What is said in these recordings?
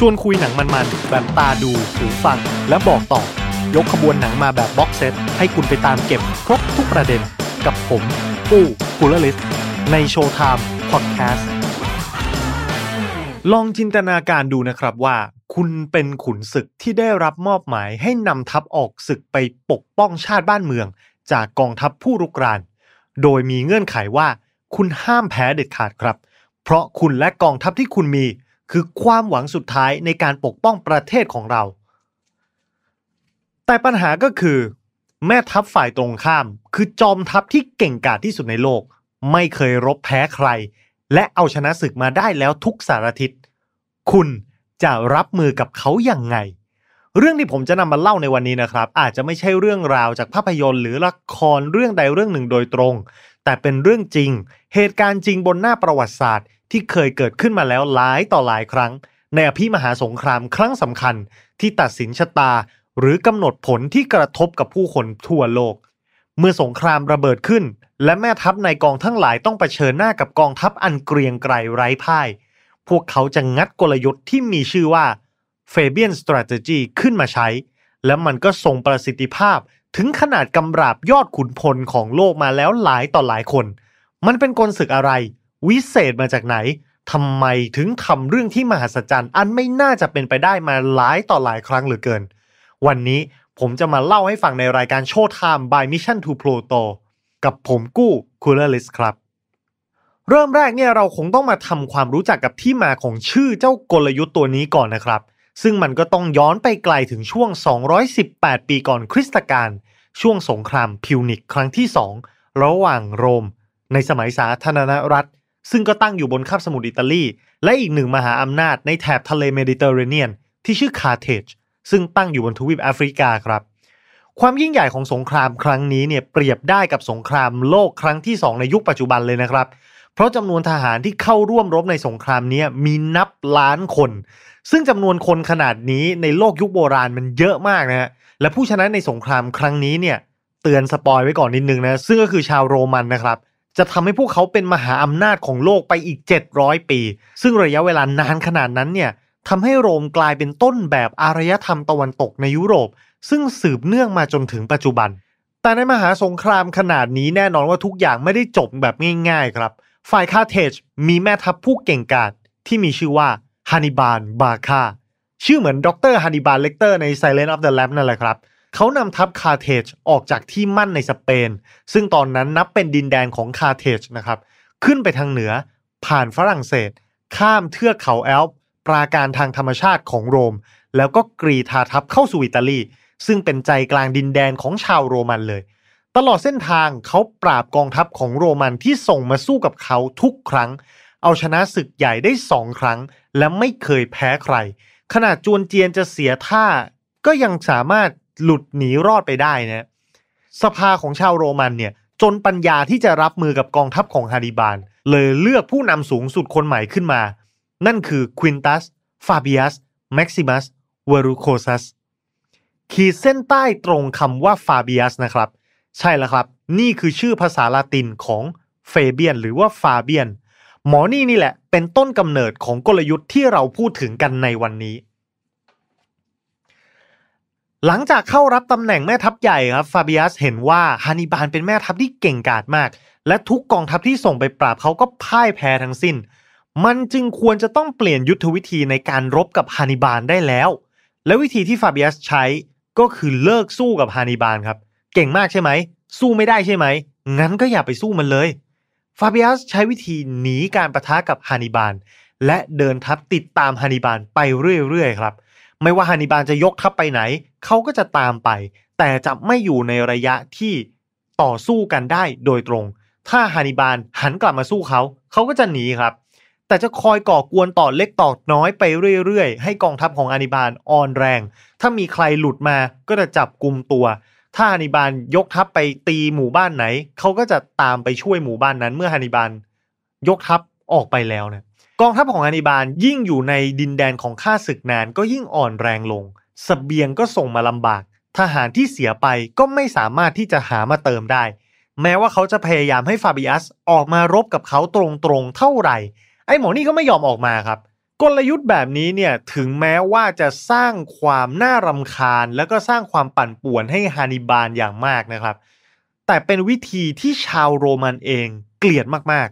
ชวนคุยหนังมันๆ แบบตาดูหูฟัง และบอกต่อ ยกขบวนหนังมาแบบ box set ให้คุณไปตามเก็บครบทุกประเด็นกับผมปู้กูลลิสใน Showtime พอดแคสต์ลองจินตนาการดูนะครับว่า คุณเป็นขุนศึกที่ได้รับมอบหมายให้นำทัพออกศึกไปปกป้องชาติบ้านเมือง จากกองทัพผู้รุกราน โดยมีเงื่อนไขว่า คุณห้ามแพ้เด็ดขาดครับ เพราะคุณและกองทัพที่คุณมี คือความหวังสุดท้ายในการปกป้องประเทศของเรา แต่ปัญหาก็คือ แม่ทัพฝ่ายตรงข้าม คือจอมทัพที่เก่งกาจที่สุดในโลก ไม่เคยรบแพ้ใคร และเอาชนะศึกมาได้แล้วทุกสารทิศคุณจะรับมือกับเขาอย่างไง เรื่องที่ผมจะนำมาเล่าในวันนี้นะครับ อาจจะไม่ใช่เรื่องราวจากภาพยนตร์ หรือละครเรื่องใดเรื่องหนึ่งโดยตรง แต่เป็นเรื่องจริง เหตุการณ์จริงบนหน้าประวัติศาสตร์ ที่เคยเกิดขึ้นมาแล้วหลายต่อหลายครั้ง ในอภิมหาสงครามครั้งสำคัญที่ตัดสินชะตา หรือกำหนดผลที่กระทบกับผู้คนทั่วโลก เมื่อสงครามระเบิดขึ้น และแม่ทัพในกองทั้งหลายต้องเผชิญหน้ากับกองทัพอันเกรียงไกรไร้พ่าย พวกเขาจะงัดกลยุทธ์ที่มีชื่อว่า Fabian Strategy ขึ้นมาใช้ และมันก็ทรงประสิทธิภาพถึงขนาดกำราบยอดขุนพลของโลกมาแล้วหลายต่อหลายคน มันเป็นกลศึกอะไร วิเศษมาจากไหนทำไมถึงทำเรื่องที่มหัศจรรย์ อันไม่น่าจะเป็นไปได้มาหลายต่อหลายครั้งเหลือเกิน วันนี้ผมจะมาเล่าให้ฟังในรายการ Showtime by Mission to Pluto กับผมกู้คูลเลิสครับ เริ่มแรกเนี่ยเราคงต้องมาทำความรู้จักกับที่มาของชื่อเจ้ากลยุทธ์ตัวนี้ก่อนนะครับ ซึ่งมันก็ต้องย้อนไปไกลถึงช่วง 218 ปีก่อนคริสตกาลช่วงสงครามพิวนิกครั้งที่ 2 ระหว่างโรม ในสมัยสาธารณรัฐ ซึ่งก็ตั้งอยู่บนคาบสมุทรอิตาลี และอีกหนึ่งมหาอำนาจในแถบทะเลเมดิเตอร์เรเนียน ที่ชื่อคาร์เทจซึ่งตั้งอยู่บนทวีปแอฟริกาครับ ความยิ่งใหญ่ของสงครามครั้งนี้เนี่ยเปรียบได้กับสงครามโลกครั้งที่ 2 ในยุคปัจจุบันเลยนะครับ เพราะจำนวนทหารที่เข้าร่วมรบในสงครามนี้มีนับล้านคน ซึ่งจำนวนคนขนาดนี้ในโลกยุคโบราณมันเยอะมากนะฮะและผู้ชนะในสงครามครั้งนี้เนี่ยเตือนสปอยไว้ก่อนนิดนึงนะซึ่งก็คือชาวโรมันนะครับ จะทำให้พวกเขาเป็นมหาอำนาจของโลกไปอีก 700 ปี ซึ่งระยะเวลานานขนาดนั้นเนี่ยทำให้โรมกลายเป็นต้นแบบอารยธรรมตะวันตกในยุโรป ซึ่งสืบเนื่องมาจนถึงปัจจุบัน แต่ในมหาสงครามขนาดนี้แน่นอนว่าทุกอย่างไม่ได้จบแบบง่ายๆครับ ฝ่ายคาร์เทจมีแม่ทัพผู้เก่งกาจที่มีชื่อว่าฮันนิบาลบาคาชื่อเหมือนดรฮันนิบาลเลกเตอร์ใน Silent of the Lamb นั่นแหละครับเขานำทัพคาร์เทจออกจากที่มั่นในสเปน ซึ่งตอนนั้นนับเป็นดินแดนของคาร์เทจนะครับ ขึ้นไปทางเหนือ ผ่านฝรั่งเศส ข้ามเทือกเขาแอลป์ปราการทางธรรมชาติของโรม แล้วก็กรีธาทัพเข้าสู่อิตาลี ซึ่งเป็นใจกลางดินแดนของชาวโรมันเลย ตลอดเส้นทางเขาปราบกองทัพของโรมันที่ส่งมาสู้กับเขาทุกครั้ง เอาชนะศึกใหญ่ได้สองครั้ง และไม่เคยแพ้ใคร ขนาดจวนเจียนจะเสียท่า ก็ยังสามารถ หลุดหนีรอดไปได้นะสภาของชาวโรมันเนี่ยจนปัญญาที่จะรับมือกับกองทัพของฮานิบาลเลยเลือกผู้นำสูงสุดคนใหม่ขึ้นมา นั่นคือควินตัสฟาเบียสแม็กซิมัสเวรูโคซัสขีดเส้นใต้ตรงคำว่าฟาเบียสนะครับ ใช่แล้วครับ นี่คือชื่อภาษาลาตินของเฟเบียน หรือว่าฟาเบียน หมอนี่นี่แหละ เป็นต้นกำเนิดของกลยุทธ์ที่เราพูดถึงกันในวันนี้ หลังจากเข้ารับตำแหน่งแม่ทัพใหญ่ครับฟาเบียสเห็นว่าฮานิบาลเป็นแม่ทัพที่เก่งกาจมาก และทุกกองทัพที่ส่งไปปราบเขาก็พ่ายแพ้ทั้งสิ้น มันจึงควรจะต้องเปลี่ยนยุทธวิธีในการรบกับฮานิบาลได้แล้ว และวิธีที่ฟาเบียสใช้ก็คือเลิกสู้กับฮานิบาลครับ เก่งมากใช่ไหม สู้ไม่ได้ใช่ไหม งั้นก็อย่าไปสู้มันเลย ฟาเบียสใช้วิธีหนีการประทะกับฮานิบาลและเดินทัพติดตามฮานิบาลไปเรื่อยๆครับ ไม่ว่าฮานิบาลจะยกทัพไปไหน เขาก็จะตามไป แต่จะไม่อยู่ในระยะที่ต่อสู้กันได้โดยตรง ถ้าฮานิบาลหันกลับมาสู้เขา เขาก็จะหนีครับ แต่จะคอยก่อกวนต่อเล็กต่อน้อยไปเรื่อยๆ ให้กองทัพของฮานิบาลอ่อนแรง ถ้ามีใครหลุดมาก็จะจับกลุ่มตัว ถ้าฮานิบาลยกทัพไปตีหมู่บ้านไหน เขาก็จะตามไปช่วยหมู่บ้านนั้นเมื่อฮานิบาลยกทัพออกไปแล้วเนี่ย กองทัพของฮานิบาลยิ่งอยู่ในดินแดนของข้าศึกนานก็ยิ่งอ่อนแรงลงสเสบียงก็ส่งมาลำบาก ทหารที่เสียไปก็ไม่สามารถที่จะหามาเติมได้ แม้ว่าเขาจะพยายามให้ฟาบิอัสออกมารบกับเขาตรงๆเท่าไหร่ ไอ้หมอนี่ก็ไม่ยอมออกมาครับ กลยุทธ์แบบนี้เนี่ยถึงแม้ว่าจะสร้างความน่ารำคาญ แล้วก็สร้างความปั่นป่วนให้ฮานิบาลอย่างมากนะครับ แต่เป็นวิธีที่ชาวโรมันเองเกลียดมาก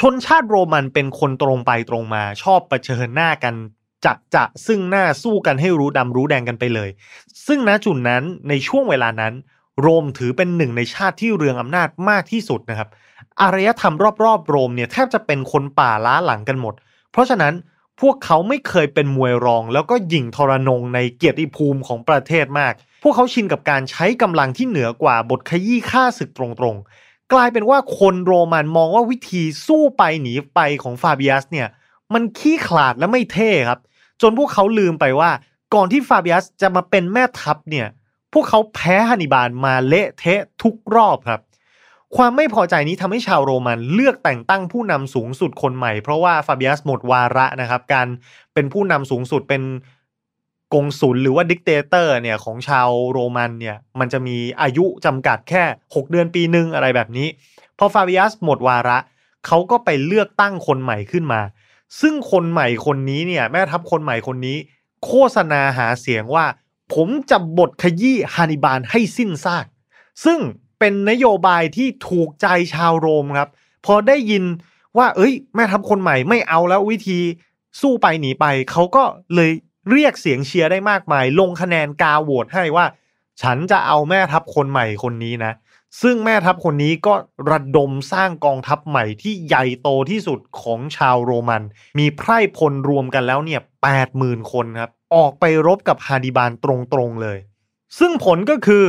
ชนชาติโรมันเป็นคนตรงไปตรงมา ชอบประชิญหน้ากันจัดจะซึ่งหน้าสู้กันให้รู้ดำรู้แดงกันไปเลย ซึ่งณจุดนั้นในช่วงเวลานั้น โรมถือเป็นหนึ่งในชาติที่เรืองอำนาจมากที่สุดนะครับ อารยธรรมรอบๆ โรมเนี่ยแทบจะเป็นคนป่าล้าหลังกันหมด เพราะฉะนั้นพวกเขาไม่เคยเป็นมวยรอง แล้วก็หยิ่งทรนงในเกียรติภูมิของประเทศมาก พวกเขาชินกับการใช้กำลังที่เหนือกว่าบทขยี้ฆ่าศึกตรงๆ กลายเป็นว่าคนโรมันมองว่าวิธีสู้ไปหนีไปของฟาเบียสเนี่ย มันขี้ขลาดและไม่เท่ครับ จนพวกเขาลืมไปว่า ก่อนที่ฟาเบียสจะมาเป็นแม่ทัพเนี่ย พวกเขาแพ้ฮันนิบาลมาเละเทะทุกรอบครับ ความไม่พอใจนี้ทำให้ชาวโรมันเลือกแต่งตั้งผู้นำสูงสุดคนใหม่ เพราะว่าฟาเบียสหมดวาระนะครับ การเป็นผู้นำสูงสุดเป็น กงสุลหรือว่า dictator เนี่ยของชาวโรมันเนี่ยมันจะมีอายุจำกัดแค่ 6 เดือนปีหนึ่งอะไรแบบนี้ พอฟาเบียสหมดวาระเขาก็ไปเลือกตั้งคนใหม่ขึ้นมา ซึ่งคนใหม่คนนี้เนี่ยแม่ทัพคนใหม่คนนี้ โฆษณาหาเสียงว่า ผมจะบทขยี้ฮานิบาลให้สิ้นซาก ซึ่งเป็นนโยบายที่ถูกใจชาวโรมครับ พอได้ยินว่า เอ้ย แม่ทัพคนใหม่ไม่เอาแล้ววิธีสู้ไปหนีไปเขาก็เลย เรียกเสียงเชียร์ได้มากมาย ลงคะแนนกาโหวตให้ว่า ฉันจะเอาแม่ทัพคนใหม่คนนี้นะ ซึ่งแม่ทัพคนนี้ก็ระดมสร้างกองทัพใหม่ที่ใหญ่โตที่สุดของชาวโรมัน มีไพร่พลรวมกันแล้วเนี่ยแปดหมื่นคนครับ ออกไปรบกับฮานิบาลตรงๆเลย ซึ่งผลก็คือ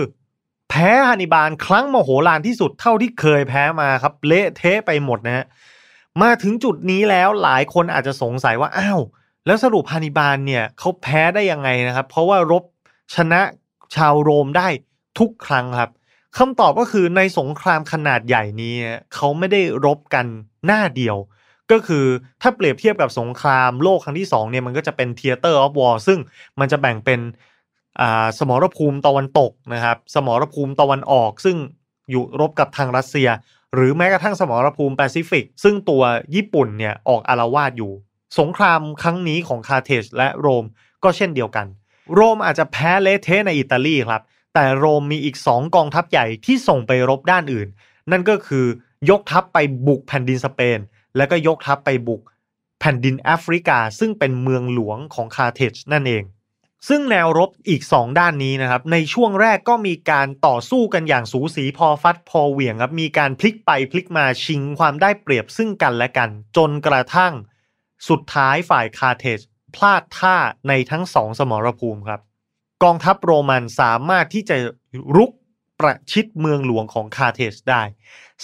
แพ้ฮานิบาลครั้งโมโหลานที่สุดเท่าที่เคยแพ้มาครับ เละเทะไปหมดนะฮะมาถึงจุดนี้แล้วหลายคนอาจจะสงสัยว่าอ้าว แล้วสรุปฮานิบาลเนี่ยเขาแพ้ได้ยังไงนะครับ เพราะว่ารบชนะชาวโรมได้ทุกครั้งครับคำตอบก็คือในสงครามขนาดใหญ่นี้เขาไม่ได้รบกันหน้าเดียว ก็คือถ้าเปรียบเทียบกับสงครามโลกครั้งที่2เนี่ยมันก็จะเป็น theater of war ซึ่งมันจะแบ่งเป็นสมรภูมิตะวันตกนะครับสมรภูมิตะวันออก ซึ่งอยู่รบกับทางรัสเซีย หรือแม้กระทั่งสมรภูมิแปซิฟิก ซึ่งตัวญี่ปุ่นเนี่ยออกอาละวาดอยู่ สงครามครั้งนี้ของคาร์เทจและโรมก็เช่นเดียวกัน โรมอาจจะแพ้เละเทะในอิตาลีครับ แต่โรมมีอีกสองกองทัพใหญ่ที่ส่งไปรบด้านอื่น นั่นก็คือยกทัพไปบุกแผ่นดินสเปน และก็ยกทัพไปบุกแผ่นดินแอฟริกา ซึ่งเป็นเมืองหลวงของคาร์เทจนั่นเอง ซึ่งแนวรบอีก 2 ด้านนี้นะครับ ในช่วงแรกก็มีการต่อสู้กันอย่างสูสีพอฟัดพอเหวี่ยงครับมีการพลิกไปพลิกมาชิงความได้เปรียบซึ่งกันและกัน จนกระทั่ง สุดท้ายฝ่ายคาเทจพลาดท่าในทั้งสองสมรภูมิครับ กองทัพโรมันสามารถที่จะรุกประชิดเมืองหลวงของคาเทจได้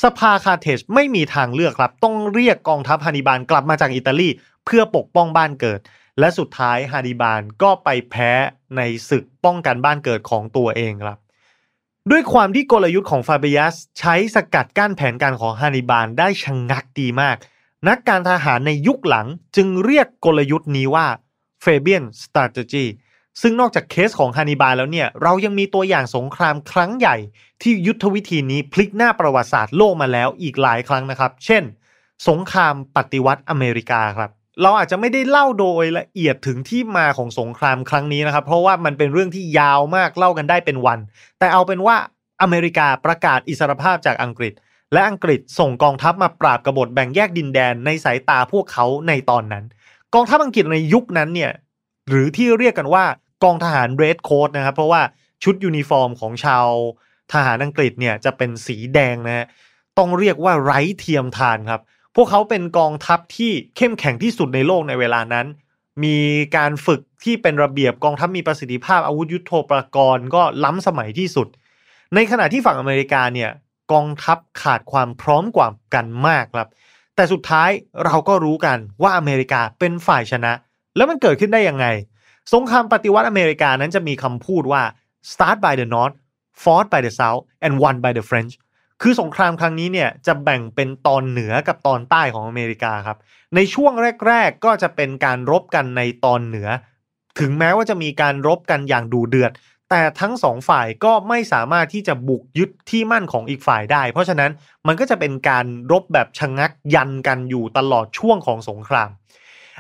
สภาคาเทจไม่มีทางเลือกครับ ต้องเรียกกองทัพฮานิบาลกลับมาจากอิตาลีเพื่อปกป้องบ้านเกิด และสุดท้ายฮานิบาลก็ไปแพ้ในศึกป้องกันบ้านเกิดของตัวเองครับ ด้วยความที่กลยุทธ์ของฟาเบียสใช้สกัดกั้นแผนการของฮานิบาลได้ชะงงักดีมาก นักการทหารในยุคหลังจึงเรียกกลยุทธ์นี้ว่า Fabian Strategy ซึ่งนอกจากเคสของฮานิบาลแล้วเนี่ย เรายังมีตัวอย่างสงครามครั้งใหญ่ ที่ยุทธวิธีนี้พลิกหน้าประวัติศาสตร์โลกมาแล้วอีกหลายครั้งนะครับ เช่น สงครามปฏิวัติอเมริกาครับ เราอาจจะไม่ได้เล่าโดยละเอียดถึงที่มาของสงครามครั้งนี้นะครับ เพราะว่ามันเป็นเรื่องที่ยาวมากเล่ากันได้เป็นวัน แต่เอาเป็นว่าอเมริกาประกาศอิสรภาพจากอังกฤษ และอังกฤษส่งกองทัพมาปราบกบฏแบ่งแยกดินแดนในสายตาพวกเขาในตอนนั้น กองทัพอังกฤษในยุคนั้นเนี่ยหรือที่เรียกกันว่ากองทหาร Redcoat นะครับเพราะว่าชุดยูนิฟอร์มของชาวทหารอังกฤษเนี่ยจะเป็นสีแดงนะฮะต้องเรียกว่าไร้เทียมทานครับ พวกเขาเป็นกองทัพที่เข้มแข็งที่สุดในโลกในเวลานั้น มีการฝึกที่เป็นระเบียบกองทัพมีประสิทธิภาพอาวุธยุโทโธปกรณ์ก็ล้ำสมัยที่สุด ในขณะที่ฝั่งอเมริกาเนี่ย กองทัพขาดความพร้อมกว่ากันมากครับ แต่สุดท้ายเราก็รู้กันว่าอเมริกาเป็นฝ่ายชนะ แล้วมันเกิดขึ้นได้ยังไง สงครามปฏิวัติอเมริกานั้นจะมีคำพูดว่า start by the north fought by the south and won by the French คือสงครามครั้งนี้เนี่ยจะแบ่งเป็นตอนเหนือกับตอนใต้ของอเมริกาครับ ในช่วงแรก ๆ ก็จะเป็นการรบกันในตอนเหนือ ถึงแม้ว่าจะมีการรบกันอย่างดูเดือด แต่ทั้งสองฝ่ายก็ไม่สามารถที่จะบุกยึดที่มั่นของอีกฝ่ายได้ เพราะฉะนั้นมันก็จะเป็นการรบแบบชะงักยันกันอยู่ตลอดช่วงของสงคราม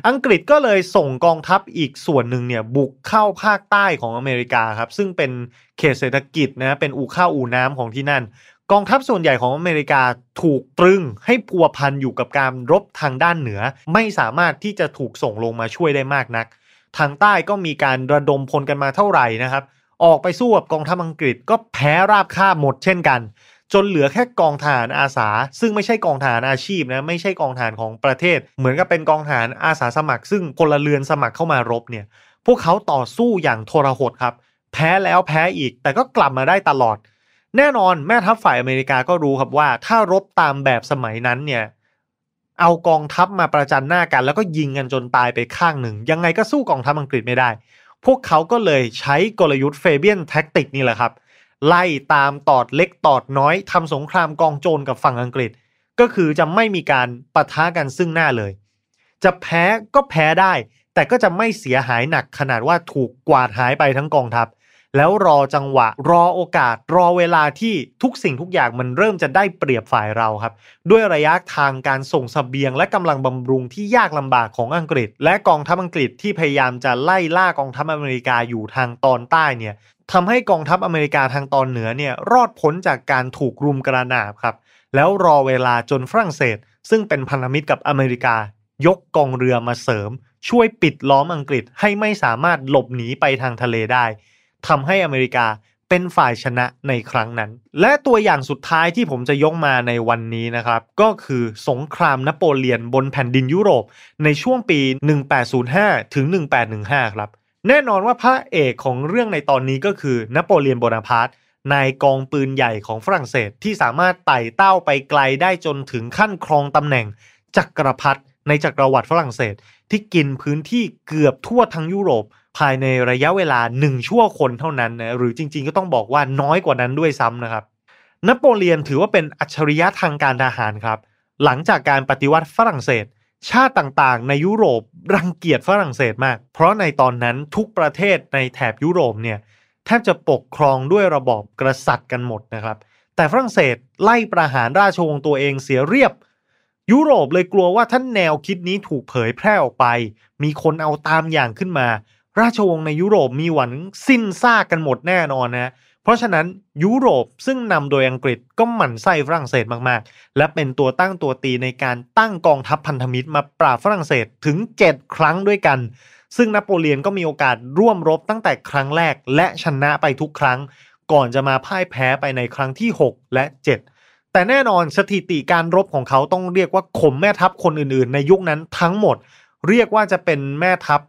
อังกฤษก็เลยส่งกองทัพอีกส่วนหนึ่งเนี่ยบุกเข้าภาคใต้ของอเมริกาครับ ซึ่งเป็นเขตเศรษฐกิจนะเป็นอู่ข้าวอู่น้ำของที่นั่น กองทัพส่วนใหญ่ของอเมริกาถูกตรึงให้พัวพันอยู่กับการรบทางด้านเหนือ ไม่สามารถที่จะถูกส่งลงมาช่วยได้มากนัก ทางใต้ก็มีการระดมพลกันมาเท่าไหร่นะครับ ออกไปสู้กับกองทัพอังกฤษก็แพ้ราบคาบหมดเช่นกัน จนเหลือแค่กองทหารอาสา ซึ่งไม่ใช่กองทหารอาชีพนะไม่ใช่กองทหารของประเทศ เหมือนกับเป็นกองทหารอาสาสมัคร ซึ่งพลเรือนสมัครเข้ามารบเนี่ยพวกเขาต่อสู้อย่างทรหดครับ แพ้แล้วแพ้อีกแต่ก็กลับมาได้ตลอด แน่นอนแม่ทัพฝ่ายอเมริกาก็รู้ครับว่า ถ้ารบตามแบบสมัยนั้นเนี่ยเอากองทัพมาประจันหน้ากัน แล้วก็ยิงกันจนตายไปข้างหนึ่ง ยังไงก็สู้กองทัพอังกฤษไม่ได้ พวกเขาก็เลยใช้กลยุทธ์เฟเบียนแท็กติกนี่แหละครับ ไล่ตามตอดเล็กตอดน้อยทำสงครามกองโจรกับฝั่งอังกฤษ ก็คือจะไม่มีการปะทะกันซึ่งหน้าเลย จะแพ้ก็แพ้ได้ แต่ก็จะไม่เสียหายหนักขนาดว่าถูกกวาดหายไปทั้งกองทัพ แล้วรอจังหวะ รอโอกาส รอเวลาที่ทุกสิ่งทุกอย่างมันเริ่มจะได้เปรียบฝ่ายเราครับ ด้วยระยะทางการส่งสเสบียง และกำลังบำรุงที่ยากลำบากของอังกฤษ และกองทัพอังกฤษที่พยายามจะไล่ล่ากองทัพอเมริกาอยู่ทางตอนใต้เนี่ยทำให้กองทัพอเมริกาทางตอนเหนือเนี่ยรอดพ้นจากการถูกรุมกระหน่ำครับแล้วรอเวลาจนฝรั่งเศส ซึ่งเป็นพันธมิตรกับอเมริกา ยกกองเรือมาเสริม ช่วยปิดล้อมอังกฤษให้ไม่สามารถหลบหนีไปทางทะเลได้ ทำให้อเมริกาเป็นฝ่ายชนะในครั้งนั้น และตัวอย่างสุดท้ายที่ผมจะยกมาในวันนี้นะครับ ก็คือสงครามนโปเลียนบนแผ่นดินยุโรปในช่วงปี 1805 ถึง 1815 ครับ แน่นอนว่าพระเอกของเรื่องในตอนนี้ก็คือนโปเลียนโบนาพาร์ตนายกองปืนใหญ่ของฝรั่งเศสที่สามารถไต่เต้าไปไกลได้จนถึงขั้นครองตำแหน่งจักรพรรดิในจักรวรรดิฝรั่งเศสที่กินพื้นที่เกือบทั่วทั้งยุโรป ภายในระยะเวลาหนึ่งชั่วคนเท่านั้นนะหรือจริง ๆ ก็ต้องบอกว่าน้อยกว่านั้นด้วยซ้ำนะครับ นโปเลียนถือว่าเป็นอัจฉริยะทางการทหารครับ หลังจากการปฏิวัติฝรั่งเศส ชาติต่างๆ ในยุโรปรังเกียจฝรั่งเศสมาก เพราะในตอนนั้นทุกประเทศในแถบยุโรปเนี่ยแทบจะปกครองด้วยระบอบกษัตริย์กันหมดนะครับ แต่ฝรั่งเศสไล่ประหารราชวงศ์ตัวเองเสียเรียบ ยุโรปเลยกลัวว่าท่านแนวคิดนี้ถูกเผยแพร่ออกไป มีคนเอาตามอย่างขึ้นมา ราชวงศ์ในยุโรปมีหวังสิ้นซากกันหมดแน่นอนนะเพราะฉะนั้นยุโรปซึ่งนำโดยอังกฤษก็หมั่นไส้ฝรั่งเศสมากๆ และเป็นตัวตั้งตัวตีในการตั้งกองทัพพันธมิตรมาปราบฝรั่งเศสถึง 7 ครั้งด้วยกัน ซึ่งนโปเลียนก็มีโอกาสร่วมรบตั้งแต่ครั้งแรกและชนะไปทุกครั้ง ก่อนจะมาพ่ายแพ้ไปในครั้งที่ 6 และ 7 แต่แน่นอนสถิติการรบของเขาต้องเรียกว่าข่มแม่ทัพคนอื่นๆ ในยุคนั้นทั้งหมด เรียกว่าจะเป็นแม่ทัพ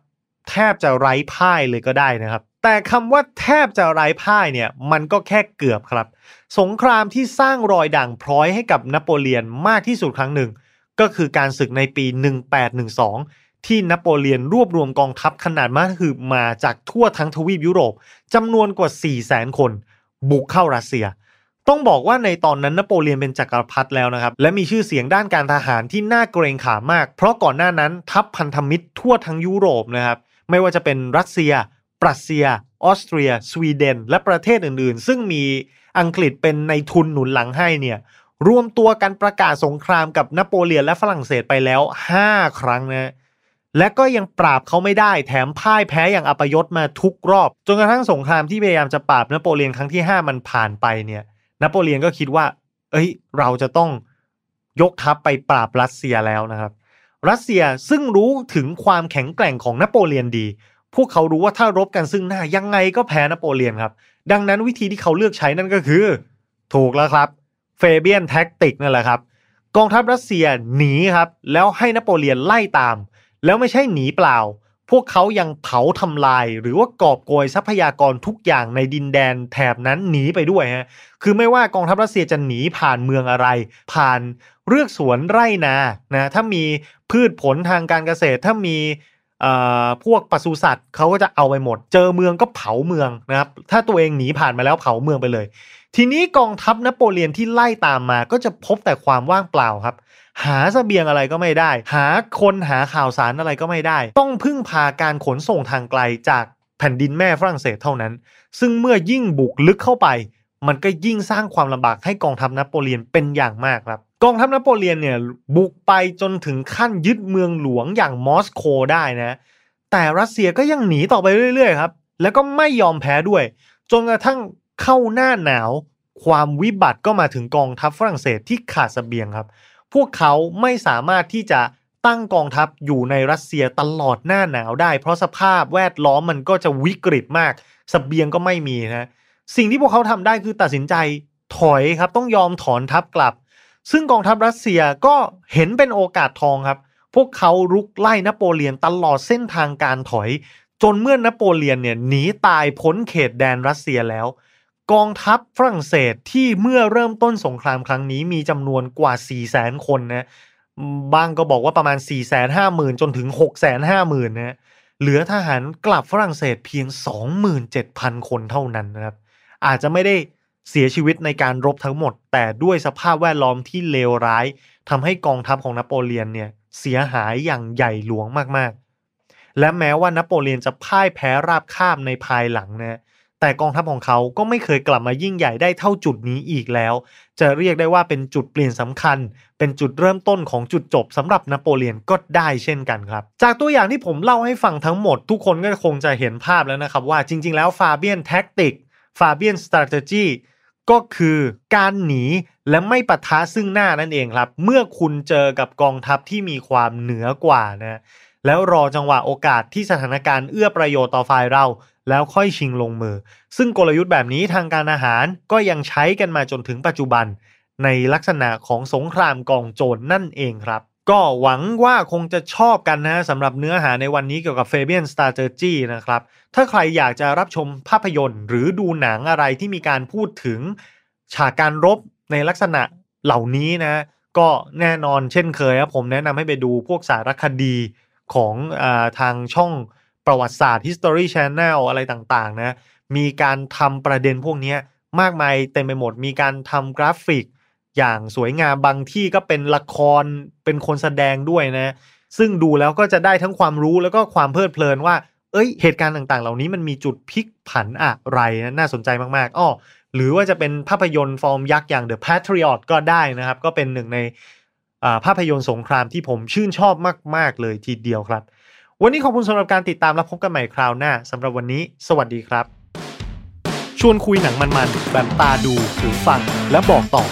แทบจะไร้พ่ายเลยก็ได้นะครับ แต่คำว่าแทบจะไร้พ่ายเนี่ยมันก็แค่เกือบครับ สงครามที่สร้างรอยด่างพร้อยให้กับนโปเลียนมากที่สุดครั้งหนึ่ง ก็คือการศึกในปี 1812 ที่นโปเลียนรวบรวมกองทัพขนาดมหึมาจากทั่วทั้งทวีปยุโรปจำนวนกว่า 400,000 คน บุกเข้ารัสเซียต้องบอกว่าในตอนนั้นนโปเลียนเป็นจักรพรรดิแล้วนะครับ และมีชื่อเสียงด้านการทหารที่น่าเกรงขามมาก เพราะก่อนหน้านั้นทัพพันธมิตรทั่วทั้งยุโรปนะครับ ไม่ว่าจะเป็นรัสเซีย ปรัสเซีย ออสเตรีย สวีเดน และประเทศอื่นๆ ซึ่งมีอังกฤษเป็นในทุนหนุนหลังให้เนี่ยรวมตัวกันประกาศสงครามกับนโปเลียนและฝรั่งเศสไปแล้ว 5 ครั้งนะและก็ยังปราบเขาไม่ได้แถมพ่ายแพ้อย่างอัปยศมาทุกรอบ จนกระทั่งสงครามที่พยายามจะปราบนโปเลียนครั้งที่ 5 มันผ่านไปเนี่ยนโปเลียนก็คิดว่า เอ้ย เราจะต้องยกทัพไปปราบรัสเซียแล้วนะครับ รัสเซียซึ่งรู้ถึงความแข็งแกร่งของนโปเลียนดี พวกเขารู้ว่าถ้ารบกันซึ่งหน้ายังไงก็แพ้นโปเลียนครับ ดังนั้นวิธีที่เขาเลือกใช้นั่นก็คือ ถูกแล้วครับ Fabian tactic นั่นแหละครับ กองทัพรัสเซียหนีครับ แล้วให้นโปเลียนไล่ตาม แล้วไม่ใช่หนีเปล่า พวกเขายังเผาทำลาย หรือว่ากอบโกยทรัพยากรทุกอย่างในดินแดนแถบนั้นหนีไปด้วยฮะคือไม่ว่ากองทัพรัสเซียจะหนีผ่านเมืองอะไร ผ่าน เรือกสวนไร่นานะถ้ามีพืชผลทางการเกษตร ถ้ามีพวกปศุสัตว์เขาก็จะเอาไปหมด เจอเมืองก็เผาเมืองนะครับ ถ้าตัวเองหนีผ่านมาแล้วเผาเมืองไปเลย ทีนี้กองทัพนโปเลียนที่ไล่ตามมาก็จะพบแต่ความว่างเปล่าครับ หาสเสบียงอะไรก็ไม่ได้ หาคนหาข่าวสารอะไรก็ไม่ได้ ต้องพึ่งพาการขนส่งทางไกลจากแผ่นดินแม่ฝรั่งเศสเท่านั้น ซึ่งเมื่อยิ่งบุกลึกเข้าไป มันก็ยิ่งสร้างความลำบากให้กองทัพนโปเลียนเป็นอย่างมากครับ กองทัพนโปเลียนเนี่ยบุกไปจนถึงขั้นยึดเมืองหลวงอย่างมอสโกได้นะ แต่รัสเซียก็ยังหนีต่อไปเรื่อยๆครับ แล้วก็ไม่ยอมแพ้ด้วย จนกระทั่งเข้าหน้าหนาว ความวิบัติก็มาถึงกองทัพฝรั่งเศสที่ขาดสเสบียงครับ พวกเขาไม่สามารถที่จะตั้งกองทัพอยู่ในรัสเซียตลอดหน้าหนาวได้ เพราะสภาพแวดล้อมมันก็จะวิกฤตมากสเสบียงก็ไม่มีนะสิ่งที่พวกเขาทำได้คือตัดสินใจถอยครับต้องยอมถอนทัพกลับ ซึ่งกองทัพรัสเซียก็เห็นเป็นโอกาสทองครับ พวกเขารุกไล่นโปเลียนตลอดเส้นทางการถอย จนเมื่อนโปเลียนเนี่ยหนีตายพ้นเขตแดนรัสเซียแล้ว กองทัพฝรั่งเศสที่เมื่อเริ่มต้นสงครามครั้งนี้มีจำนวนกว่า 4 0 0แสนคนนะบางก็บอกว่าประมาณ 4 5 0 0 0 0 จนถึง 6 5 0 0 0 0นะเหลือทหารกลับฝรั่งเศสเพียง 27,000 คนเท่านั้นนะครับอาจจะไม่ได้ เสียชีวิตในการรบทั้งหมด แต่ด้วยสภาพแวดล้อมที่เลวร้ายทำให้กองทัพของนโปเลียนเนี่ยเสียหายอย่างใหญ่หลวงมากๆ และแม้ว่านโปเลียนจะพ่ายแพ้ราบคาบในภายหลังนะแต่กองทัพของเขาก็ไม่เคยกลับมายิ่งใหญ่ได้เท่าจุดนี้อีกแล้ว จะเรียกได้ว่าเป็นจุดเปลี่ยนสำคัญ เป็นจุดเริ่มต้นของจุดจบสำหรับนโปเลียนก็ได้เช่นกันครับ จากตัวอย่างที่ผมเล่าให้ฟังทั้งหมด ทุกคนก็คงจะเห็นภาพแล้วนะครับว่าจริง ๆ แล้วฟาเบียนแท็กติกฟาเบียนสตรัทเจี ก็คือการหนีและไม่ปะทะซึ่งหน้านั่นเองครับ เมื่อคุณเจอกับกองทัพที่มีความเหนือกว่านะแล้วรอจังหวะโอกาสที่สถานการณ์เอื้อประโยชน์ต่อฝ่ายเรา แล้วค่อยชิงลงมือ ซึ่งกลยุทธ์แบบนี้ทางการอาหารก็ยังใช้กันมาจนถึงปัจจุบัน ในลักษณะของสงครามกองโจรนนั่นเองครับ ก็หวังว่าคงจะชอบกันนะสำหรับเนื้อหาในวันนี้เกี่ยวกับ Fabian Strategy นะครับ ถ้าใครอยากจะรับชมภาพยนตร์ หรือดูหนังอะไรที่มีการพูดถึงฉากการรบในลักษณะเหล่านี้นะ ก็แน่นอนเช่นเคยครับผมแนะนำให้ไปดูพวกสารคดีของอทางช่องประวัติศาสตร์ History Channel อะไรต่างๆนะ มีการทำประเด็นพวกนี้มากมายเต็มไปหมด มีการทำกราฟิก อย่างสวยงามบางที่ก็เป็นละครเป็นคนแสดงด้วยนะ ซึ่งดูแล้วก็จะได้ทั้งความรู้แล้วก็ความเพลิดเพลินว่า เอ้ย เหตุการณ์ต่างๆ เหล่านี้มันมีจุดพลิกผันอะไรนะน่าสนใจมากๆอ้อหรือว่าจะเป็นภาพยนตร์ฟอร์มยักษ์อย่าง The Patriot ก็ได้นะครับ ก็เป็นหนึ่งในภาพยนตร์สงครามที่ผมชื่นชอบมาก ๆ เลยทีเดียวครับ วันนี้ขอบคุณสำหรับการติดตามและพบกันใหม่คราวหน้าสำหรับวันนี้ สวัสดีครับ ชวนคุยหนังมันๆแบบตาดูหูฟังและบอกต่อ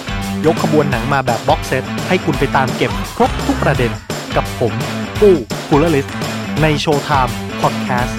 ยกขบวนหนังมาแบบ box set ให้คุณไปตามเก็บครบทุกประเด็นกับผม ปู้คูลลิสใน Showtime Podcast